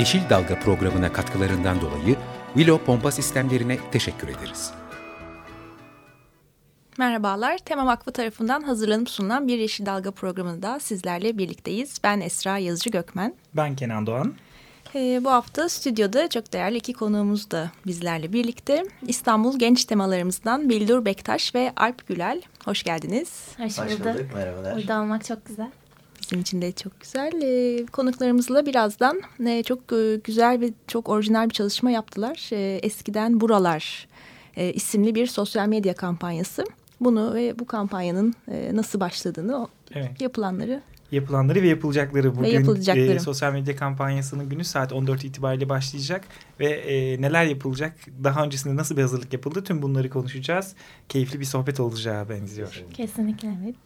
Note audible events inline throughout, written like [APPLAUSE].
Yeşil Dalga programına katkılarından dolayı Willow Pompa Sistemlerine teşekkür ederiz. Merhabalar, Tema Vakfı tarafından hazırlanıp sunulan bir Yeşil Dalga programında sizlerle birlikteyiz. Ben Esra Yazıcı Gökmen. Ben Kenan Doğan. Ee, bu hafta stüdyoda çok değerli iki konuğumuz da bizlerle birlikte. İstanbul Genç Temalarımızdan Bildur Bektaş ve Alp Gülel. Hoş geldiniz. Hoş bulduk. Hoş bulduk. Merhabalar. Burada olmak çok güzel. Bizim için de çok güzel. Ee, konuklarımızla birazdan e, çok e, güzel ve çok orijinal bir çalışma yaptılar. E, eskiden Buralar e, isimli bir sosyal medya kampanyası. Bunu ve bu kampanyanın e, nasıl başladığını, evet. yapılanları yapılanları ve yapılacakları bugün ve yapılacakları. E, sosyal medya kampanyasının günü saat 14 itibariyle başlayacak ve e, neler yapılacak daha öncesinde nasıl bir hazırlık yapıldı tüm bunları konuşacağız. Keyifli bir sohbet olacağı benziyor. Kesinlikle evet.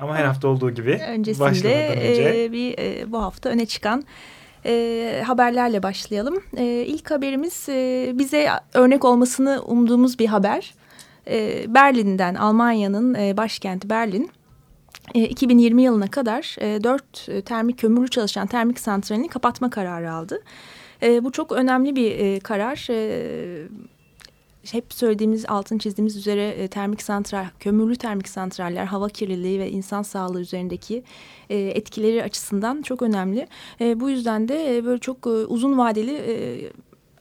Ama her hafta olduğu gibi öncesinde önce. e, bir e, bu hafta öne çıkan e, haberlerle başlayalım. E, ilk haberimiz e, bize örnek olmasını umduğumuz bir haber. E, Berlin'den Almanya'nın e, başkenti Berlin 2020 e, yılına kadar e, dört e, termik kömürlü çalışan termik santralini kapatma kararı aldı. Bu çok önemli bir karar. Hep söylediğimiz, altın çizdiğimiz üzere termik santral, kömürlü termik santraller hava kirliliği ve insan sağlığı üzerindeki etkileri açısından çok önemli. Bu yüzden de böyle çok uzun vadeli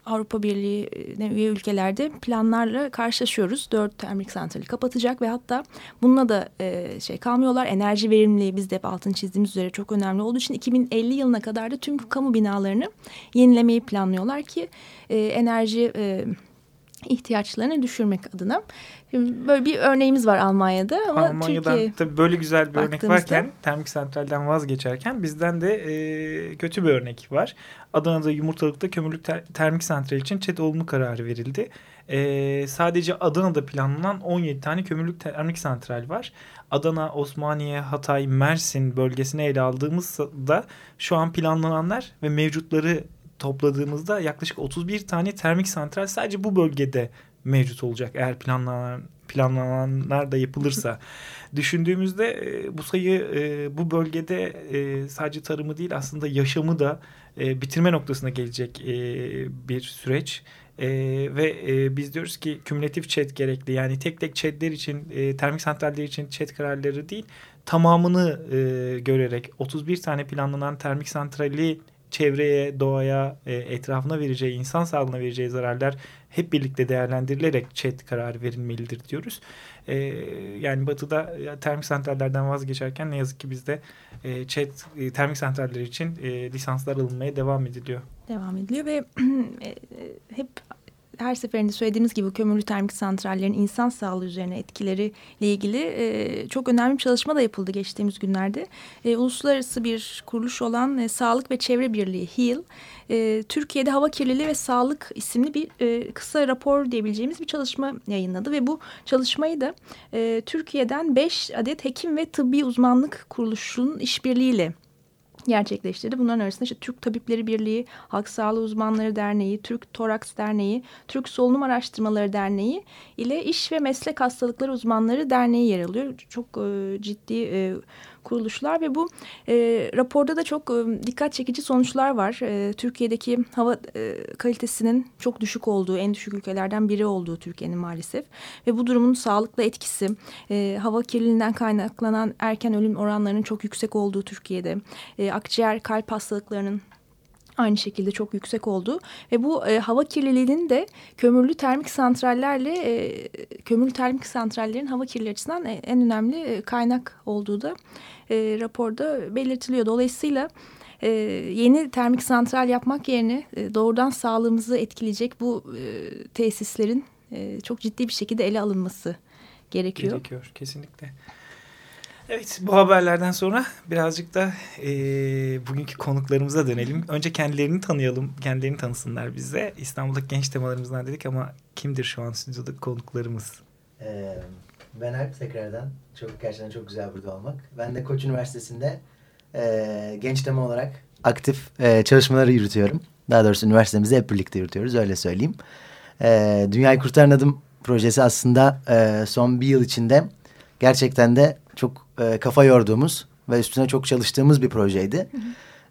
Avrupa Birliği'ne üye ülkelerde planlarla karşılaşıyoruz. Dört termik santrali kapatacak ve hatta bununla da e, şey kalmıyorlar. Enerji verimliliği bizde hep altın çizdiğimiz üzere çok önemli olduğu için 2050 yılına kadar da tüm kamu binalarını yenilemeyi planlıyorlar ki e, enerji... E, ihtiyaçlarını düşürmek adına. Böyle bir örneğimiz var Almanya'da ama Almanya'dan Türkiye tabii böyle güzel bir örnek varken termik santralden vazgeçerken bizden de e, kötü bir örnek var. Adana'da yumurtalıkta kömürlük ter, termik santral için çet olumlu kararı verildi. E, sadece Adana'da planlanan 17 tane kömürlük termik santral var. Adana, Osmaniye, Hatay, Mersin bölgesine ele aldığımızda şu an planlananlar ve mevcutları topladığımızda yaklaşık 31 tane termik santral sadece bu bölgede mevcut olacak eğer planlanan planlananlar da yapılırsa [LAUGHS] düşündüğümüzde e, bu sayı e, bu bölgede e, sadece tarımı değil aslında yaşamı da bitirme noktasına gelecek bir süreç. Ve e, biz diyoruz ki kümülatif chat gerekli. Yani tek tek chatler için, e, termik santraller için chat kararları değil, tamamını e, görerek 31 tane planlanan termik santrali çevreye, doğaya, e, etrafına vereceği, insan sağlığına vereceği zararlar hep birlikte değerlendirilerek ÇED kararı verilmelidir diyoruz. E, yani batıda termik santrallerden vazgeçerken ne yazık ki bizde e, e, termik santraller için e, lisanslar alınmaya devam ediliyor. Devam ediliyor ve [CLEARS THROAT] e, hep her seferinde söylediğimiz gibi kömürlü termik santrallerin insan sağlığı üzerine etkileriyle ilgili e, çok önemli bir çalışma da yapıldı geçtiğimiz günlerde. E, uluslararası bir kuruluş olan e, Sağlık ve Çevre Birliği HEAL, e, Türkiye'de hava kirliliği ve sağlık isimli bir e, kısa rapor diyebileceğimiz bir çalışma yayınladı. Ve bu çalışmayı da e, Türkiye'den beş adet hekim ve tıbbi uzmanlık kuruluşunun işbirliğiyle gerçekleştirdi. Bunların arasında işte Türk Tabipleri Birliği, Halk Sağlığı Uzmanları Derneği, Türk Toraks Derneği, Türk Solunum Araştırmaları Derneği ile İş ve Meslek Hastalıkları Uzmanları Derneği yer alıyor. Çok e, ciddi e, kuruluşlar ve bu e, raporda da çok e, dikkat çekici sonuçlar var. E, Türkiye'deki hava e, kalitesinin çok düşük olduğu, en düşük ülkelerden biri olduğu Türkiye'nin maalesef. Ve bu durumun sağlıkla etkisi, e, hava kirliliğinden kaynaklanan erken ölüm oranlarının çok yüksek olduğu Türkiye'de, e, akciğer kalp hastalıklarının aynı şekilde çok yüksek oldu ve bu e, hava kirliliğinin de kömürlü termik santrallerle e, kömürlü termik santrallerin hava kirliliği açısından e, en önemli e, kaynak olduğu da e, raporda belirtiliyor. Dolayısıyla e, yeni termik santral yapmak yerine e, doğrudan sağlığımızı etkileyecek bu e, tesislerin e, çok ciddi bir şekilde ele alınması gerekiyor. Gerekiyor kesinlikle. Evet bu haberlerden sonra birazcık da e, bugünkü konuklarımıza dönelim. Önce kendilerini tanıyalım, kendilerini tanısınlar bize. İstanbul'daki genç temalarımızdan dedik ama kimdir şu an stüdyodaki konuklarımız? Ee, ben Alp tekrardan. Çok gerçekten çok güzel burada olmak. Ben de Koç Üniversitesi'nde e, genç tema olarak aktif e, çalışmaları yürütüyorum. Daha doğrusu üniversitemizde hep birlikte yürütüyoruz öyle söyleyeyim. E, Dünyayı Kurtaran Adım projesi aslında e, son bir yıl içinde gerçekten de çok e, kafa yorduğumuz ve üstüne çok çalıştığımız bir projeydi.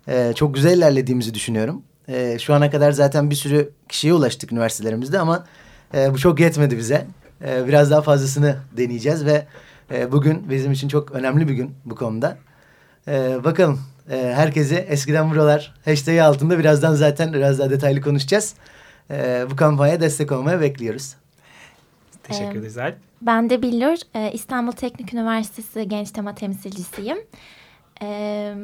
E, çok güzel ilerlediğimizi düşünüyorum. E, şu ana kadar zaten bir sürü kişiye ulaştık üniversitelerimizde ama e, bu çok yetmedi bize. E, biraz daha fazlasını deneyeceğiz ve e, bugün bizim için çok önemli bir gün bu konuda. E, bakalım e, herkesi eskiden buralar hashtag'i altında birazdan zaten biraz daha detaylı konuşacağız. E, bu kampanyaya destek olmaya bekliyoruz. Teşekkür ee, ederiz Alp. Ben de Billur, e, İstanbul Teknik Üniversitesi Genç Tema Temsilcisiyim. E,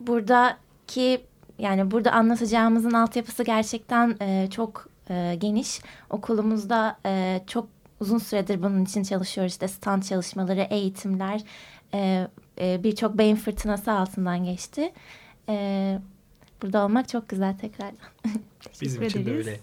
buradaki yani burada anlatacağımızın altyapısı gerçekten e, çok geniş. Okulumuzda çok uzun süredir bunun için çalışıyoruz. İşte stand çalışmaları, eğitimler, birçok beyin fırtınası altından geçti. Burada olmak çok güzel tekrardan. [LAUGHS] Bizim için de öyle.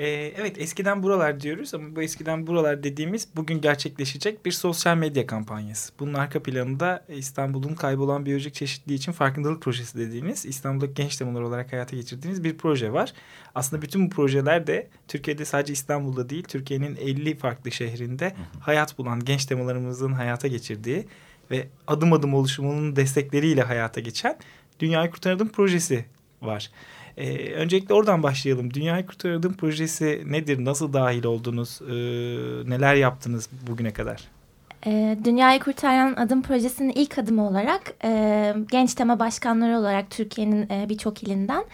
Ee, evet eskiden buralar diyoruz ama bu eskiden buralar dediğimiz bugün gerçekleşecek bir sosyal medya kampanyası. Bunun arka planında İstanbul'un kaybolan biyolojik çeşitliliği için farkındalık projesi dediğiniz İstanbul'daki genç temalar olarak hayata geçirdiğiniz bir proje var. Aslında bütün bu projeler de Türkiye'de sadece İstanbul'da değil Türkiye'nin 50 farklı şehrinde hayat bulan genç temalarımızın hayata geçirdiği ve adım adım oluşumunun destekleriyle hayata geçen Dünyayı Kurtardım projesi var. Ee, öncelikle oradan başlayalım. Dünyayı Kurtardım projesi nedir? Nasıl dahil oldunuz? Ee, neler yaptınız bugüne kadar? E, Dünyayı Kurtaran Adım Projesi'nin ilk adımı olarak e, genç tema başkanları olarak Türkiye'nin e, birçok ilinden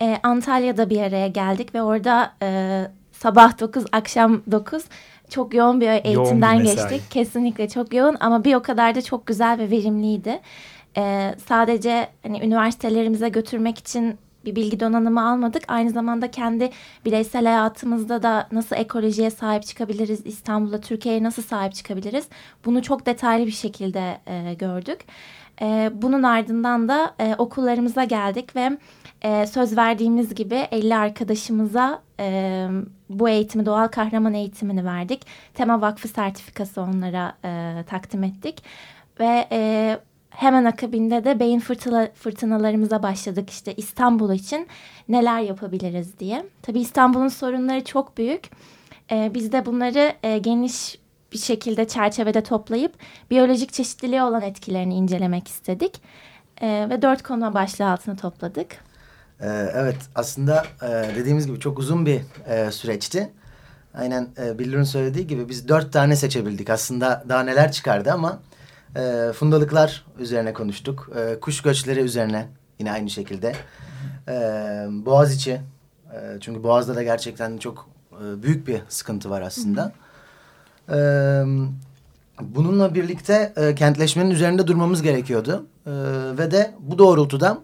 e, Antalya'da bir araya geldik ve orada e, sabah 9 akşam 9 çok yoğun bir eğitimden yoğun bir geçtik. Kesinlikle çok yoğun ama bir o kadar da çok güzel ve verimliydi. E, sadece hani üniversitelerimize götürmek için bir bilgi donanımı almadık. Aynı zamanda kendi bireysel hayatımızda da nasıl ekolojiye sahip çıkabiliriz, İstanbul'da Türkiye'ye nasıl sahip çıkabiliriz bunu çok detaylı bir şekilde e, gördük. E, bunun ardından da e, okullarımıza geldik ve e, söz verdiğimiz gibi 50 arkadaşımıza e, bu eğitimi, doğal kahraman eğitimini verdik. Tema Vakfı sertifikası onlara e, takdim ettik. Ve e, hemen akabinde de beyin fırtına, fırtınalarımıza başladık işte İstanbul için neler yapabiliriz diye. Tabii İstanbul'un sorunları çok büyük. Ee, biz de bunları e, geniş bir şekilde çerçevede toplayıp biyolojik çeşitliliğe olan etkilerini incelemek istedik. Ee, ve dört konu başlığı altına topladık. Ee, evet aslında e, dediğimiz gibi çok uzun bir e, süreçti. Aynen e, Billur'un söylediği gibi biz dört tane seçebildik. Aslında daha neler çıkardı ama e, fundalıklar üzerine konuştuk. E, kuş göçleri üzerine yine aynı şekilde. E, Boğaziçi. E, çünkü Boğaz'da da gerçekten çok e, büyük bir sıkıntı var aslında. E, bununla birlikte e, kentleşmenin üzerinde durmamız gerekiyordu. E, ve de bu doğrultuda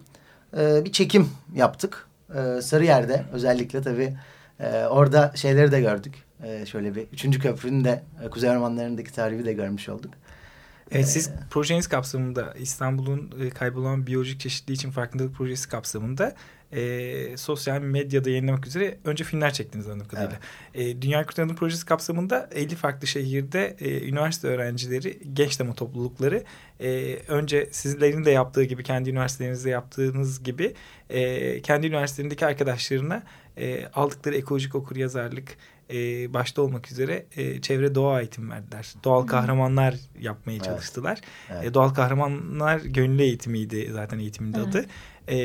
e, bir çekim yaptık. E, Sarıyer'de özellikle tabii e, orada şeyleri de gördük. E, şöyle bir üçüncü köprünün de e, Kuzey Ormanları'ndaki tarihi de görmüş olduk. Evet, siz projeniz kapsamında İstanbul'un e, kaybolan biyolojik çeşitliliği için farkındalık projesi kapsamında e, sosyal medyada yayınlamak üzere önce filmler çektiniz anladığım kadarıyla. Evet. E, Dünya Kurtarma Projesi kapsamında 50 farklı şehirde e, üniversite öğrencileri, genç demo toplulukları e, önce sizlerin de yaptığı gibi kendi üniversitelerinizde yaptığınız gibi e, kendi üniversitelerindeki arkadaşlarına e, aldıkları ekolojik okuryazarlık, e, başta olmak üzere e, çevre doğa eğitim verdiler. Doğal kahramanlar yapmaya evet. çalıştılar. Evet. E, doğal kahramanlar gönüllü eğitimiydi zaten eğitimin evet. adı. E,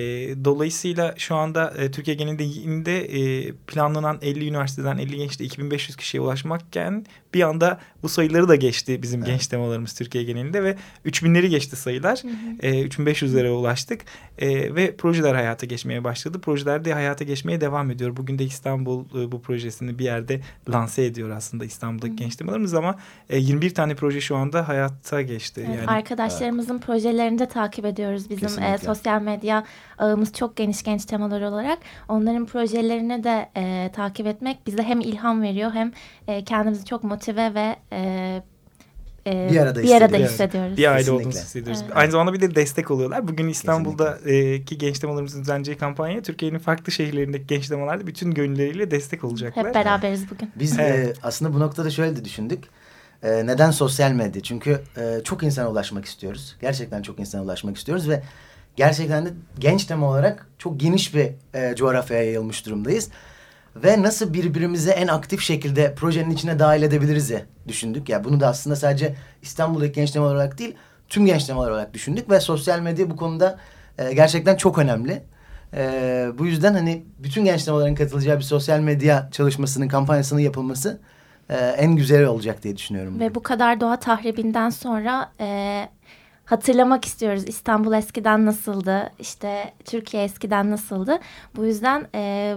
dolayısıyla şu anda e, Türkiye genelinde e, planlanan 50 üniversiteden 50 gençte 2500 kişiye ulaşmakken bir anda bu sayıları da geçti bizim evet. genç temalarımız Türkiye genelinde ve 3000'leri geçti sayılar. Hı hı. E, 3500'lere ulaştık e, ve projeler hayata geçmeye başladı. Projeler de hayata geçmeye devam ediyor. Bugün de İstanbul e, bu projesini bir yerde lanse ediyor aslında İstanbul'daki hı. genç temalarımız ama e, 21 tane proje şu anda hayata geçti. Evet, yani, arkadaşlarımızın evet. projelerini de takip ediyoruz. Bizim e, sosyal medya ağımız çok geniş genç temalar olarak. Onların projelerini de e, takip etmek bize hem ilham veriyor hem e, kendimizi çok motive ve e, e, bir arada, bir arada hissediyoruz. Bir aile Kesinlikle. olduğumuzu hissediyoruz. Evet. Aynı zamanda bir de destek oluyorlar. Bugün İstanbul'daki genç temalarımızın düzenleyeceği kampanya Türkiye'nin farklı şehirlerindeki genç temalarda bütün gönülleriyle destek olacaklar. Hep beraberiz bugün. Biz evet. e, aslında bu noktada şöyle de düşündük. E, neden sosyal medya? Çünkü e, çok insana ulaşmak istiyoruz. Gerçekten çok insana ulaşmak istiyoruz ve gerçekten de genç tema olarak çok geniş bir e, coğrafyaya yayılmış durumdayız. Ve nasıl birbirimize en aktif şekilde projenin içine dahil edebiliriz diye düşündük. Ya yani bunu da aslında sadece İstanbul'daki genç tema olarak değil, tüm genç temalar olarak düşündük ve sosyal medya bu konuda e, gerçekten çok önemli. E, bu yüzden hani bütün genç temaların katılacağı bir sosyal medya çalışmasının kampanyasının yapılması e, en güzeli olacak diye düşünüyorum. Ve bu kadar doğa tahribinden sonra e, hatırlamak istiyoruz. İstanbul eskiden nasıldı? İşte Türkiye eskiden nasıldı? Bu yüzden e,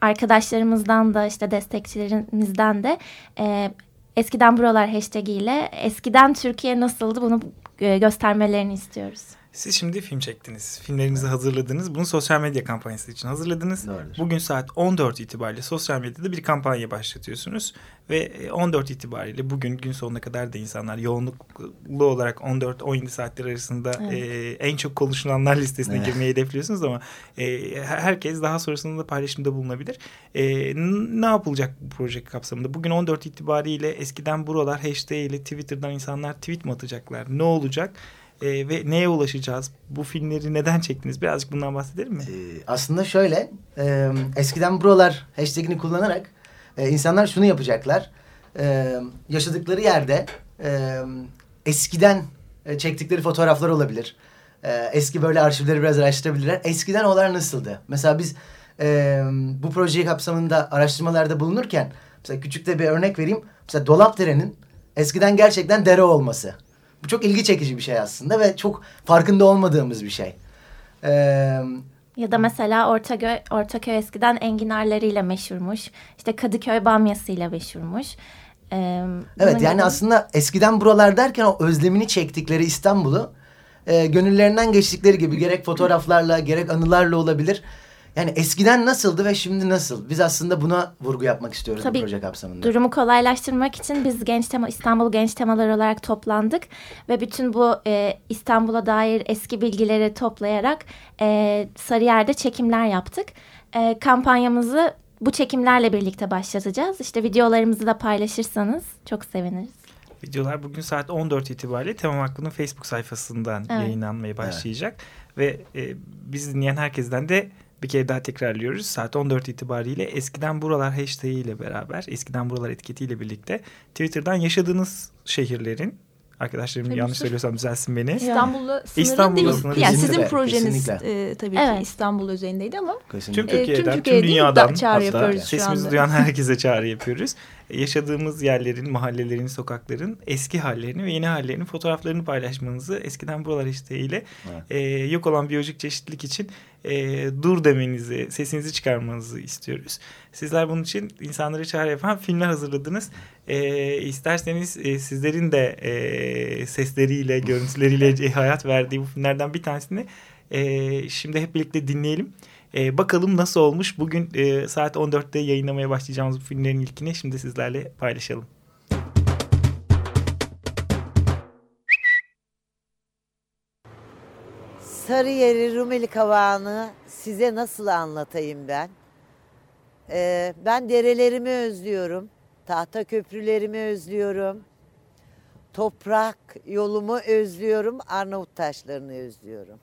arkadaşlarımızdan da işte destekçilerimizden de e, eskiden buralar hashtag ile eskiden Türkiye nasıldı bunu göstermelerini istiyoruz. Siz şimdi film çektiniz. Filmlerinizi hazırladınız. Bunu sosyal medya kampanyası için hazırladınız. Doğrudur. Bugün saat 14 itibariyle sosyal medyada bir kampanya başlatıyorsunuz. Ve 14 e, itibariyle bugün gün sonuna kadar da insanlar yoğunluklu olarak 14-17 saatler arasında evet. e, en çok konuşulanlar listesine evet. girmeyi hedefliyorsunuz ama e, herkes daha sonrasında da paylaşımda bulunabilir. E, ne yapılacak bu proje kapsamında? Bugün 14 itibariyle eskiden buralar hashtag ile Twitter'dan insanlar tweet mi atacaklar? Ne olacak? E, ve neye ulaşacağız? Bu filmleri neden çektiniz? Birazcık bundan bahsedelim mi? Ee, aslında şöyle, e, eskiden buralar hashtagini kullanarak e, insanlar şunu yapacaklar. E, yaşadıkları yerde e, eskiden e, çektikleri fotoğraflar olabilir. E, eski böyle arşivleri biraz araştırabilirler. Eskiden olar nasıldı? Mesela biz e, bu projeyi kapsamında araştırmalarda bulunurken mesela küçük de bir örnek vereyim. Mesela Dolapdere'nin eskiden gerçekten dere olması. Bu çok ilgi çekici bir şey aslında ve çok farkında olmadığımız bir şey. Ee, ya da mesela Ortaköy, Ortaköy eskiden enginarlarıyla meşhurmuş. İşte Kadıköy bamyasıyla meşhurmuş. Ee, evet yani gibi... aslında eskiden buralar derken o özlemini çektikleri İstanbul'u e, gönüllerinden geçtikleri gibi gerek fotoğraflarla gerek anılarla olabilir yani eskiden nasıldı ve şimdi nasıl? Biz aslında buna vurgu yapmak istiyoruz Tabii, bu proje kapsamında. Durumu kolaylaştırmak için biz genç tema İstanbul genç temalar olarak toplandık ve bütün bu e, İstanbul'a dair eski bilgileri toplayarak e, Sarıyer'de çekimler yaptık. E, kampanyamızı bu çekimlerle birlikte başlatacağız. İşte videolarımızı da paylaşırsanız çok seviniriz. Videolar bugün saat 14 itibariyle Tamam Hakkı'nın Facebook sayfasından evet. yayınlanmaya başlayacak. Evet. Ve e, biz dinleyen herkesten de bir kere daha tekrarlıyoruz. Saat 14 itibariyle eskiden buralar hashtag ile beraber, eskiden buralar etiketiyle birlikte Twitter'dan yaşadığınız şehirlerin arkadaşlarım tabii yanlış söylüyorsam düzelsin beni. İstanbul'la sınırlı İstanbul'la değil. Sınırlı yani sizin projeniz e, tabii evet. ki İstanbul üzerindeydi ama Kesinlikle. tüm Türkiye'den, e, tüm, Türkiye'de tüm dünyadan çağrı yapıyoruz sesimizi duyan [LAUGHS] herkese çağrı yapıyoruz. Yaşadığımız yerlerin, mahallelerin, sokakların eski hallerini ve yeni hallerini fotoğraflarını paylaşmanızı eskiden buralar isteğiyle evet. e, yok olan biyolojik çeşitlilik için e, dur demenizi, sesinizi çıkarmanızı istiyoruz. Sizler bunun için insanları çağrı yapan filmler hazırladınız. E, isterseniz e, sizlerin de e, sesleriyle, görüntüleriyle [LAUGHS] hayat verdiği bu filmlerden bir tanesini e, şimdi hep birlikte dinleyelim. E, bakalım nasıl olmuş. Bugün e, saat 14'te yayınlamaya başlayacağımız bu filmlerin ilkini şimdi sizlerle paylaşalım. Sarıyer'i Rumeli Kavağı'nı size nasıl anlatayım ben? Ee, ben derelerimi özlüyorum. Tahta köprülerimi özlüyorum. Toprak yolumu özlüyorum. Arnavut taşlarını özlüyorum.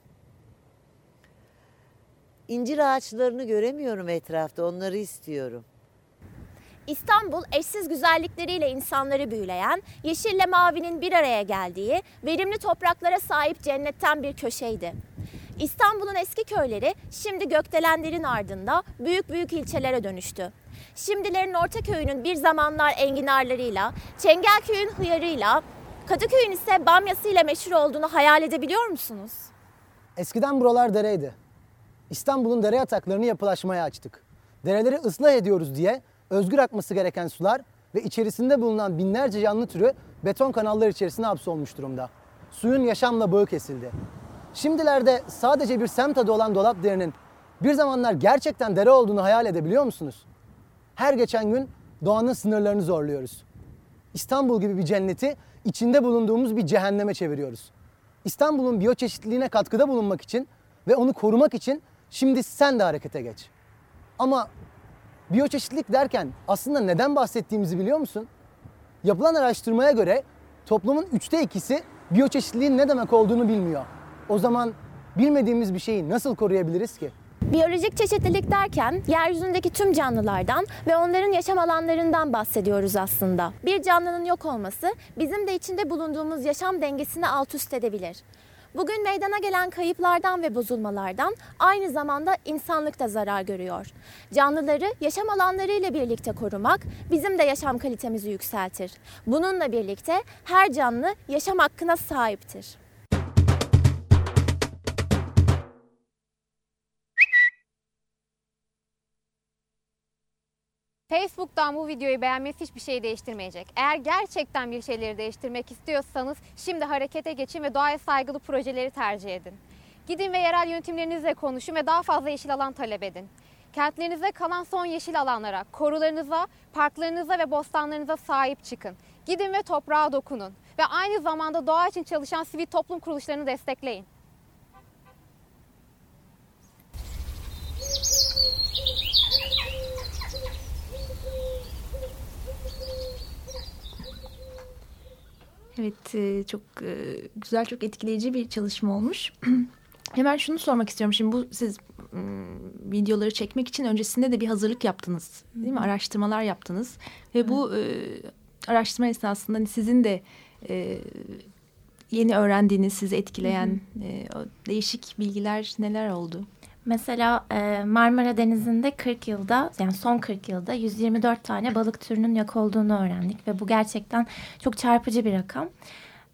İncir ağaçlarını göremiyorum etrafta. Onları istiyorum. İstanbul eşsiz güzellikleriyle insanları büyüleyen, yeşille mavinin bir araya geldiği, verimli topraklara sahip cennetten bir köşeydi. İstanbul'un eski köyleri şimdi gökdelenlerin ardında büyük büyük ilçelere dönüştü. Şimdilerin Ortaköy'ünün bir zamanlar enginarlarıyla, Çengelköy'ün hıyarıyla, Kadıköy'ün ise bamyasıyla meşhur olduğunu hayal edebiliyor musunuz? Eskiden buralar dereydi. İstanbul'un dere yataklarını yapılaşmaya açtık. Dereleri ıslah ediyoruz diye özgür akması gereken sular ve içerisinde bulunan binlerce canlı türü beton kanallar içerisine hapsolmuş durumda. Suyun yaşamla bağı kesildi. Şimdilerde sadece bir semt adı olan dolap derinin bir zamanlar gerçekten dere olduğunu hayal edebiliyor musunuz? Her geçen gün doğanın sınırlarını zorluyoruz. İstanbul gibi bir cenneti içinde bulunduğumuz bir cehenneme çeviriyoruz. İstanbul'un biyoçeşitliliğine katkıda bulunmak için ve onu korumak için şimdi sen de harekete geç. Ama biyoçeşitlilik derken aslında neden bahsettiğimizi biliyor musun? Yapılan araştırmaya göre toplumun üçte ikisi biyoçeşitliliğin ne demek olduğunu bilmiyor. O zaman bilmediğimiz bir şeyi nasıl koruyabiliriz ki? Biyolojik çeşitlilik derken yeryüzündeki tüm canlılardan ve onların yaşam alanlarından bahsediyoruz aslında. Bir canlının yok olması bizim de içinde bulunduğumuz yaşam dengesini alt üst edebilir. Bugün meydana gelen kayıplardan ve bozulmalardan aynı zamanda insanlık da zarar görüyor. Canlıları yaşam alanları ile birlikte korumak bizim de yaşam kalitemizi yükseltir. Bununla birlikte her canlı yaşam hakkına sahiptir. Facebook'tan bu videoyu beğenmesi hiçbir şey değiştirmeyecek. Eğer gerçekten bir şeyleri değiştirmek istiyorsanız şimdi harekete geçin ve doğaya saygılı projeleri tercih edin. Gidin ve yerel yönetimlerinizle konuşun ve daha fazla yeşil alan talep edin. Kentlerinizde kalan son yeşil alanlara, korularınıza, parklarınıza ve bostanlarınıza sahip çıkın. Gidin ve toprağa dokunun ve aynı zamanda doğa için çalışan sivil toplum kuruluşlarını destekleyin. Evet e, çok e, güzel çok etkileyici bir çalışma olmuş. [CLEARS THROAT] Hemen şunu sormak istiyorum. Şimdi bu siz videoları çekmek için öncesinde de bir hazırlık yaptınız. Değil mi? Araştırmalar yaptınız. Ve bu e, araştırma esnasında hani sizin de yeni öğrendiğiniz, sizi etkileyen değişik bilgiler neler oldu? Mesela e, Marmara Denizi'nde 40 yılda yani son 40 yılda 124 tane balık türünün yok olduğunu öğrendik ve bu gerçekten çok çarpıcı bir rakam.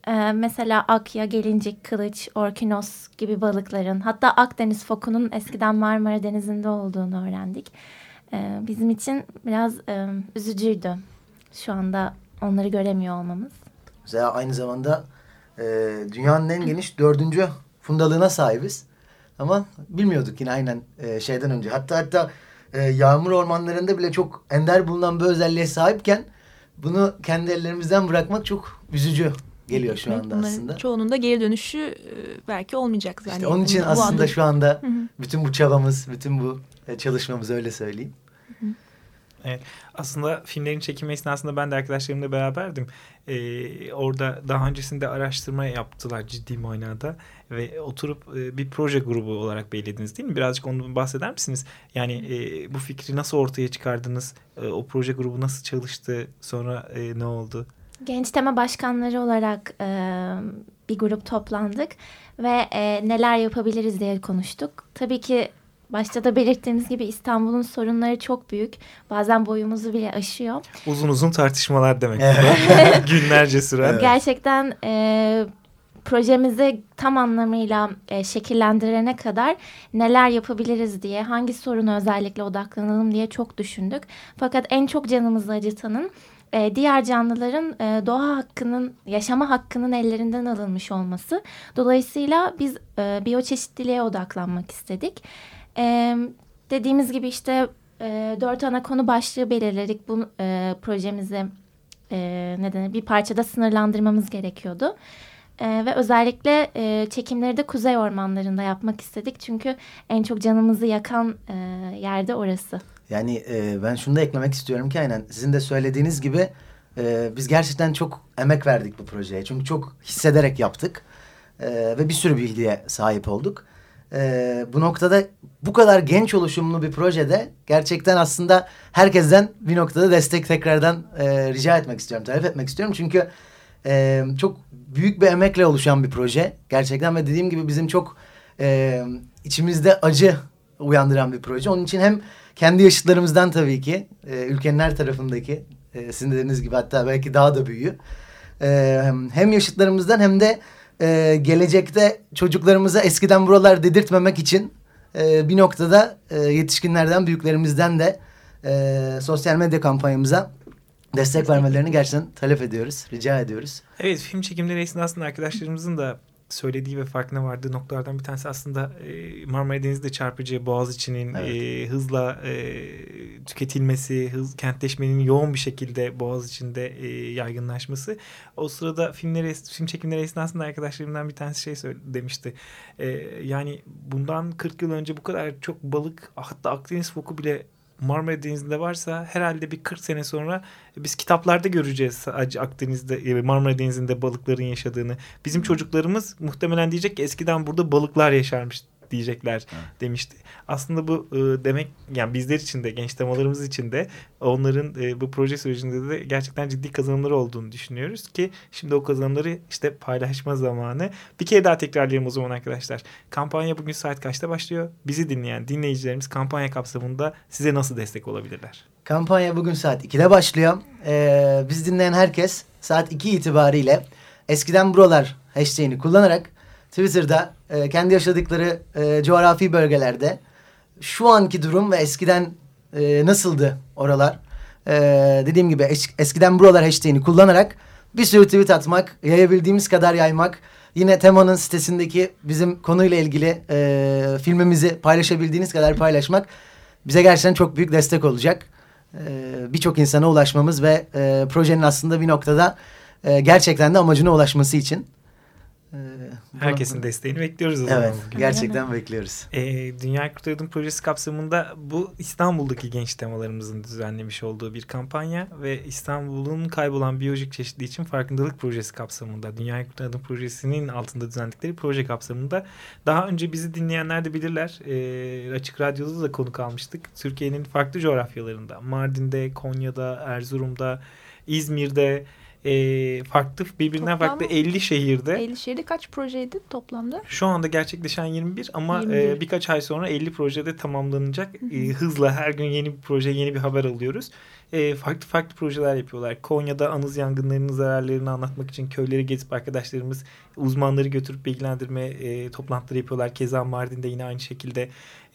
E, mesela akya, gelincik, kılıç, orkinos gibi balıkların hatta Akdeniz fokunun eskiden Marmara Denizi'nde olduğunu öğrendik. E, bizim için biraz üzücüydü şu anda onları göremiyor olmamız. Mesela aynı zamanda dünyanın en geniş dördüncü fundalığına sahibiz. Ama bilmiyorduk yine aynen e, şeyden önce. Hatta hatta e, yağmur ormanlarında bile çok ender bulunan bir özelliğe sahipken bunu kendi ellerimizden bırakmak çok üzücü geliyor şu anda aslında. Çoğunun da geri dönüşü e, belki olmayacak. Yani işte onun için aslında anda... şu anda bütün bu çabamız, bütün bu e, çalışmamız öyle söyleyeyim. Evet. Aslında filmlerin çekimi esnasında ben de arkadaşlarımla beraberdim. Ee, orada daha öncesinde araştırma yaptılar ciddi manada ve oturup e, bir proje grubu olarak belirlediniz değil mi? Birazcık onu bahseder misiniz? Yani e, bu fikri nasıl ortaya çıkardınız? E, o proje grubu nasıl çalıştı? Sonra e, ne oldu? Genç tema başkanları olarak e, bir grup toplandık ve e, neler yapabiliriz diye konuştuk. Tabii ki Başta da belirttiğimiz gibi İstanbul'un sorunları çok büyük. Bazen boyumuzu bile aşıyor. Uzun uzun tartışmalar demek. [LAUGHS] Günlerce süren. Evet. Gerçekten e, projemizi tam anlamıyla e, şekillendirene kadar neler yapabiliriz diye, hangi soruna özellikle odaklanalım diye çok düşündük. Fakat en çok canımızı acıtanın e, diğer canlıların e, doğa hakkının, yaşama hakkının ellerinden alınmış olması. Dolayısıyla biz e, biyoçeşitliliğe odaklanmak istedik. E, dediğimiz gibi işte e, dört ana konu başlığı belirledik. Bu e, projemizi e, nedeni bir parçada sınırlandırmamız gerekiyordu. E, ve özellikle e, çekimleri de kuzey ormanlarında yapmak istedik. Çünkü en çok canımızı yakan e, yerde orası. Yani e, ben şunu da eklemek istiyorum ki aynen sizin de söylediğiniz gibi e, biz gerçekten çok emek verdik bu projeye. Çünkü çok hissederek yaptık e, ve bir sürü bilgiye sahip olduk e, bu noktada bu kadar genç oluşumlu bir projede gerçekten aslında herkesten bir noktada destek tekrardan e, rica etmek istiyorum, talep etmek istiyorum. Çünkü e, çok büyük bir emekle oluşan bir proje gerçekten ve dediğim gibi bizim çok e, içimizde acı uyandıran bir proje. Onun için hem kendi yaşıtlarımızdan tabii ki e, ülkenin her tarafındaki e, sizin dediğiniz gibi hatta belki daha da büyüğü. E, hem yaşıtlarımızdan hem de e, gelecekte çocuklarımıza eskiden buralar dedirtmemek için e, bir noktada e, yetişkinlerden büyüklerimizden de e, sosyal medya kampanyamıza destek vermelerini gerçekten talep ediyoruz, rica ediyoruz. Evet film çekimleri esnasında arkadaşlarımızın da söylediği ve farkına vardığı noktalardan bir tanesi aslında e, Marmara Denizi'de çarpıcı Boğaziçi'nin evet. e, hızla e, tüketilmesi, hız kentleşmenin yoğun bir şekilde Boğaziçi'nde e, yaygınlaşması. O sırada filmleri, film çekimleri esnasında arkadaşlarımdan bir tanesi şey demişti. E, yani bundan 40 yıl önce bu kadar çok balık hatta Akdeniz foku bile Marmara Denizi'nde varsa herhalde bir 40 sene sonra biz kitaplarda göreceğiz Akdeniz'de e, Marmara Denizi'nde balıkların yaşadığını. Bizim çocuklarımız muhtemelen diyecek ki eskiden burada balıklar yaşarmış diyecekler evet. demişti. Aslında bu e, demek yani bizler için de genç temalarımız için de onların e, bu proje sürecinde de gerçekten ciddi kazanımları olduğunu düşünüyoruz ki şimdi o kazanımları işte paylaşma zamanı. Bir kere daha tekrarlayalım o zaman arkadaşlar. Kampanya bugün saat kaçta başlıyor? Bizi dinleyen dinleyicilerimiz kampanya kapsamında size nasıl destek olabilirler? Kampanya bugün saat 2'de başlıyor. Ee, biz dinleyen herkes saat 2 itibariyle eskiden buralar hashtagini kullanarak Twitter'da e, kendi yaşadıkları e, coğrafi bölgelerde şu anki durum ve eskiden e, nasıldı oralar? E, dediğim gibi es, eskiden buralar hashtag'ini kullanarak bir sürü tweet atmak, yayabildiğimiz kadar yaymak. Yine temanın sitesindeki bizim konuyla ilgili e, filmimizi paylaşabildiğiniz kadar paylaşmak bize gerçekten çok büyük destek olacak. E, Birçok insana ulaşmamız ve e, projenin aslında bir noktada e, gerçekten de amacına ulaşması için. Ee, Herkesin desteğini bekliyoruz o evet, zaman. Evet gerçekten bekliyoruz. Ee, Dünya Kurtardım Projesi kapsamında bu İstanbul'daki genç temalarımızın düzenlemiş olduğu bir kampanya ve İstanbul'un kaybolan biyolojik çeşitliliği için farkındalık projesi kapsamında Dünya Kurtardım Projesi'nin altında düzenledikleri proje kapsamında daha önce bizi dinleyenler de bilirler. Ee, Açık Radyo'da da konuk almıştık. Türkiye'nin farklı coğrafyalarında Mardin'de, Konya'da, Erzurum'da, İzmir'de e, farklı birbirinden Toplam farklı 50 şehirde. 50 şehirde kaç projeydi toplamda? Şu anda gerçekleşen 21 ama 21. E, birkaç ay sonra 50 projede tamamlanacak. E, hızla her gün yeni bir proje, yeni bir haber alıyoruz. E, farklı farklı projeler yapıyorlar. Konya'da anız yangınlarının zararlarını anlatmak için köyleri gezip arkadaşlarımız uzmanları götürüp bilgilendirme e, toplantıları yapıyorlar. Keza Mardin'de yine aynı şekilde.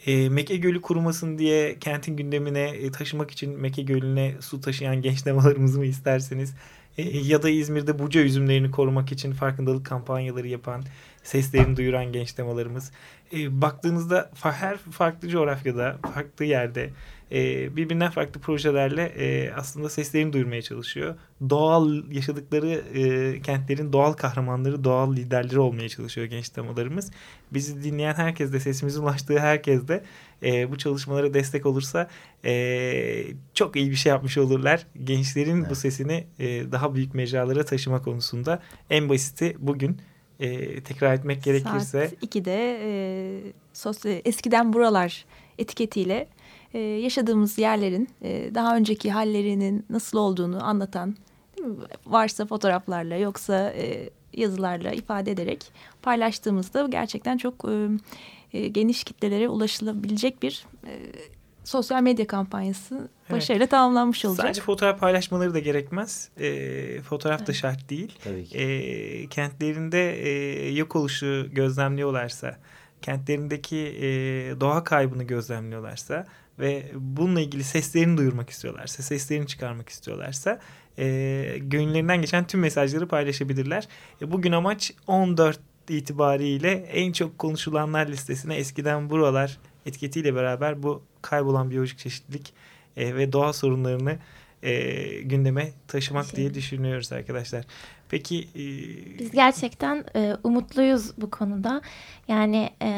E, Meke Gölü kurumasın diye kentin gündemine e, taşımak için Meke Gölü'ne su taşıyan genç [LAUGHS] demalarımızı mı isterseniz ya da İzmir'de buca üzümlerini korumak için farkındalık kampanyaları yapan, seslerini duyuran genç temalarımız. E, baktığınızda her farklı coğrafyada, farklı yerde e, birbirinden farklı projelerle e, aslında seslerini duyurmaya çalışıyor. Doğal yaşadıkları e, kentlerin doğal kahramanları, doğal liderleri olmaya çalışıyor genç temalarımız. Bizi dinleyen herkes de, sesimizin ulaştığı herkes de e, bu çalışmalara destek olursa e, çok iyi bir şey yapmış olurlar. Gençlerin evet. bu sesini e, daha büyük mecralara taşıma konusunda en basiti bugün e, tekrar etmek gerekirse. Saat 2'de e, sosyal, eskiden buralar etiketiyle e, yaşadığımız yerlerin e, daha önceki hallerinin nasıl olduğunu anlatan varsa fotoğraflarla yoksa e, yazılarla ifade ederek paylaştığımızda gerçekten çok e, e, geniş kitlelere ulaşılabilecek bir e, sosyal medya kampanyası evet. başarıyla tamamlanmış olacak. Sadece fotoğraf paylaşmaları da gerekmez. E, fotoğraf evet. da şart değil. Tabii ki. E, kentlerinde e, yok oluşu gözlemliyorlarsa, kentlerindeki e, doğa kaybını gözlemliyorlarsa ve bununla ilgili seslerini duyurmak istiyorlarsa, seslerini çıkarmak istiyorlarsa e, gönüllerinden geçen tüm mesajları paylaşabilirler. E, bugün amaç 14 itibariyle en çok konuşulanlar listesine eskiden buralar etiketiyle beraber bu kaybolan biyolojik çeşitlilik e, ve doğa sorunlarını e, gündeme taşımak şey. diye düşünüyoruz arkadaşlar. Peki e, biz gerçekten e, umutluyuz bu konuda. Yani e,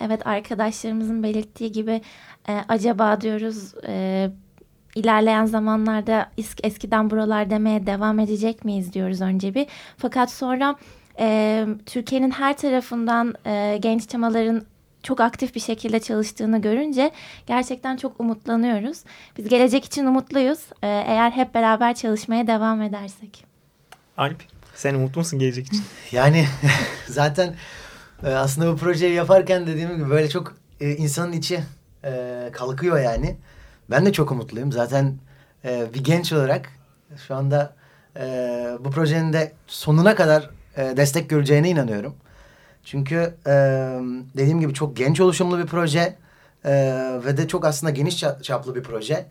evet arkadaşlarımızın belirttiği gibi e, acaba diyoruz e, ilerleyen zamanlarda eskiden buralar demeye devam edecek miyiz diyoruz önce bir. Fakat sonra e, Türkiye'nin her tarafından e, genç temaların çok aktif bir şekilde çalıştığını görünce gerçekten çok umutlanıyoruz. Biz gelecek için umutluyuz. E, eğer hep beraber çalışmaya devam edersek. Alp sen umutlu musun gelecek için? [LAUGHS] Yani [LAUGHS] zaten e, aslında bu projeyi yaparken dediğim gibi böyle çok e, insanın içi e, kalkıyor yani. Ben de çok umutluyum. Zaten e, bir genç olarak şu anda e, bu projenin de sonuna kadar e, destek göreceğine inanıyorum. Çünkü e, dediğim gibi çok genç oluşumlu bir proje e, ve de çok aslında geniş çaplı bir proje.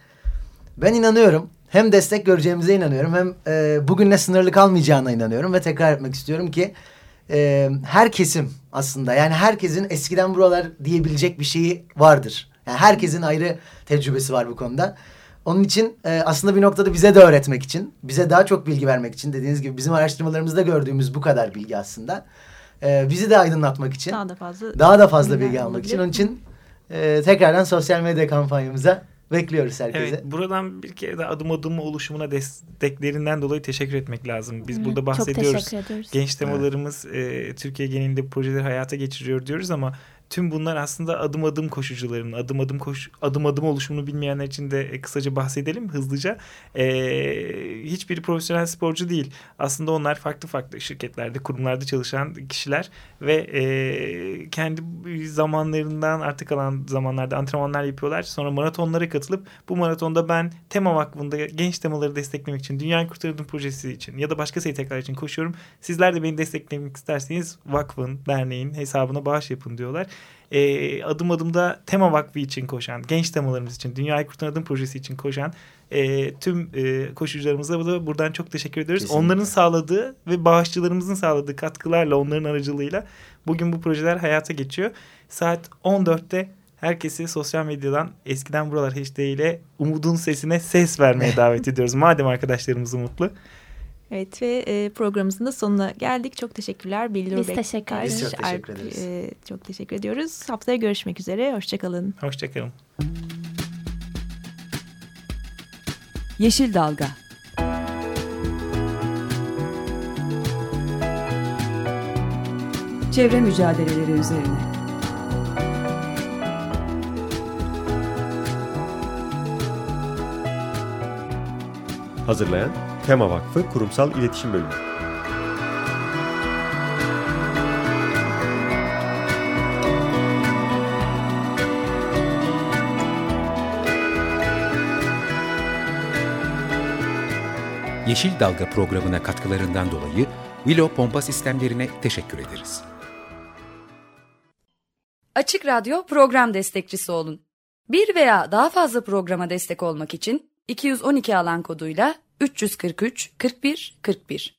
Ben inanıyorum. Hem destek göreceğimize inanıyorum hem e, bugünle sınırlı kalmayacağına inanıyorum ve tekrar etmek istiyorum ki e, her kesim aslında yani herkesin eskiden buralar diyebilecek bir şeyi vardır. Yani herkesin ayrı tecrübesi var bu konuda. Onun için e, aslında bir noktada bize de öğretmek için, bize daha çok bilgi vermek için dediğiniz gibi bizim araştırmalarımızda gördüğümüz bu kadar bilgi aslında. E, bizi de aydınlatmak için. Daha da fazla. Daha da fazla bilgi almak için. Onun için e, tekrardan sosyal medya kampanyamıza bekliyoruz herkese. Evet buradan bir kere de adım adım oluşumuna desteklerinden dolayı teşekkür etmek lazım. Biz evet, burada bahsediyoruz. Genç temalarımız evet. e, Türkiye genelinde projeleri hayata geçiriyor diyoruz ama tüm bunlar aslında adım adım koşucuların adım adım koş adım adım oluşumunu bilmeyenler için de e, kısaca bahsedelim hızlıca. Ee, hiçbir profesyonel sporcu değil. Aslında onlar farklı farklı şirketlerde, kurumlarda çalışan kişiler ve e, kendi zamanlarından artık kalan zamanlarda antrenmanlar yapıyorlar. Sonra maratonlara katılıp bu maratonda ben Tema Vakfı'nda genç temaları desteklemek için, Dünyayı Kurtardım projesi için ya da başka STK'lar için koşuyorum. Sizler de beni desteklemek isterseniz vakfın, derneğin hesabına bağış yapın diyorlar e, adım adımda tema vakfı için koşan, genç temalarımız için, Dünyayı Kurtaran Adım projesi için koşan e, tüm e, koşucularımıza da buradan çok teşekkür ediyoruz. Kesinlikle. Onların sağladığı ve bağışçılarımızın sağladığı katkılarla, onların aracılığıyla bugün bu projeler hayata geçiyor. Saat 14'te herkesi sosyal medyadan eskiden buralar hashtag ile umudun sesine ses vermeye [LAUGHS] davet ediyoruz. Madem arkadaşlarımız umutlu. Evet ve e, programımızın da sonuna geldik. Çok teşekkürler. Bildur Biz teşekkür ederiz. Biz çok teşekkür ederiz. E, çok teşekkür ediyoruz. Haftaya görüşmek üzere. Hoşçakalın. Hoşçakalın. Yeşil Dalga Çevre mücadeleleri üzerine Hazırlayan Tema Vakfı Kurumsal İletişim Bölümü. Yeşil Dalga programına katkılarından dolayı Willow Pompa Sistemlerine teşekkür ederiz. Açık Radyo program destekçisi olun. Bir veya daha fazla programa destek olmak için 212 alan koduyla 343 41 41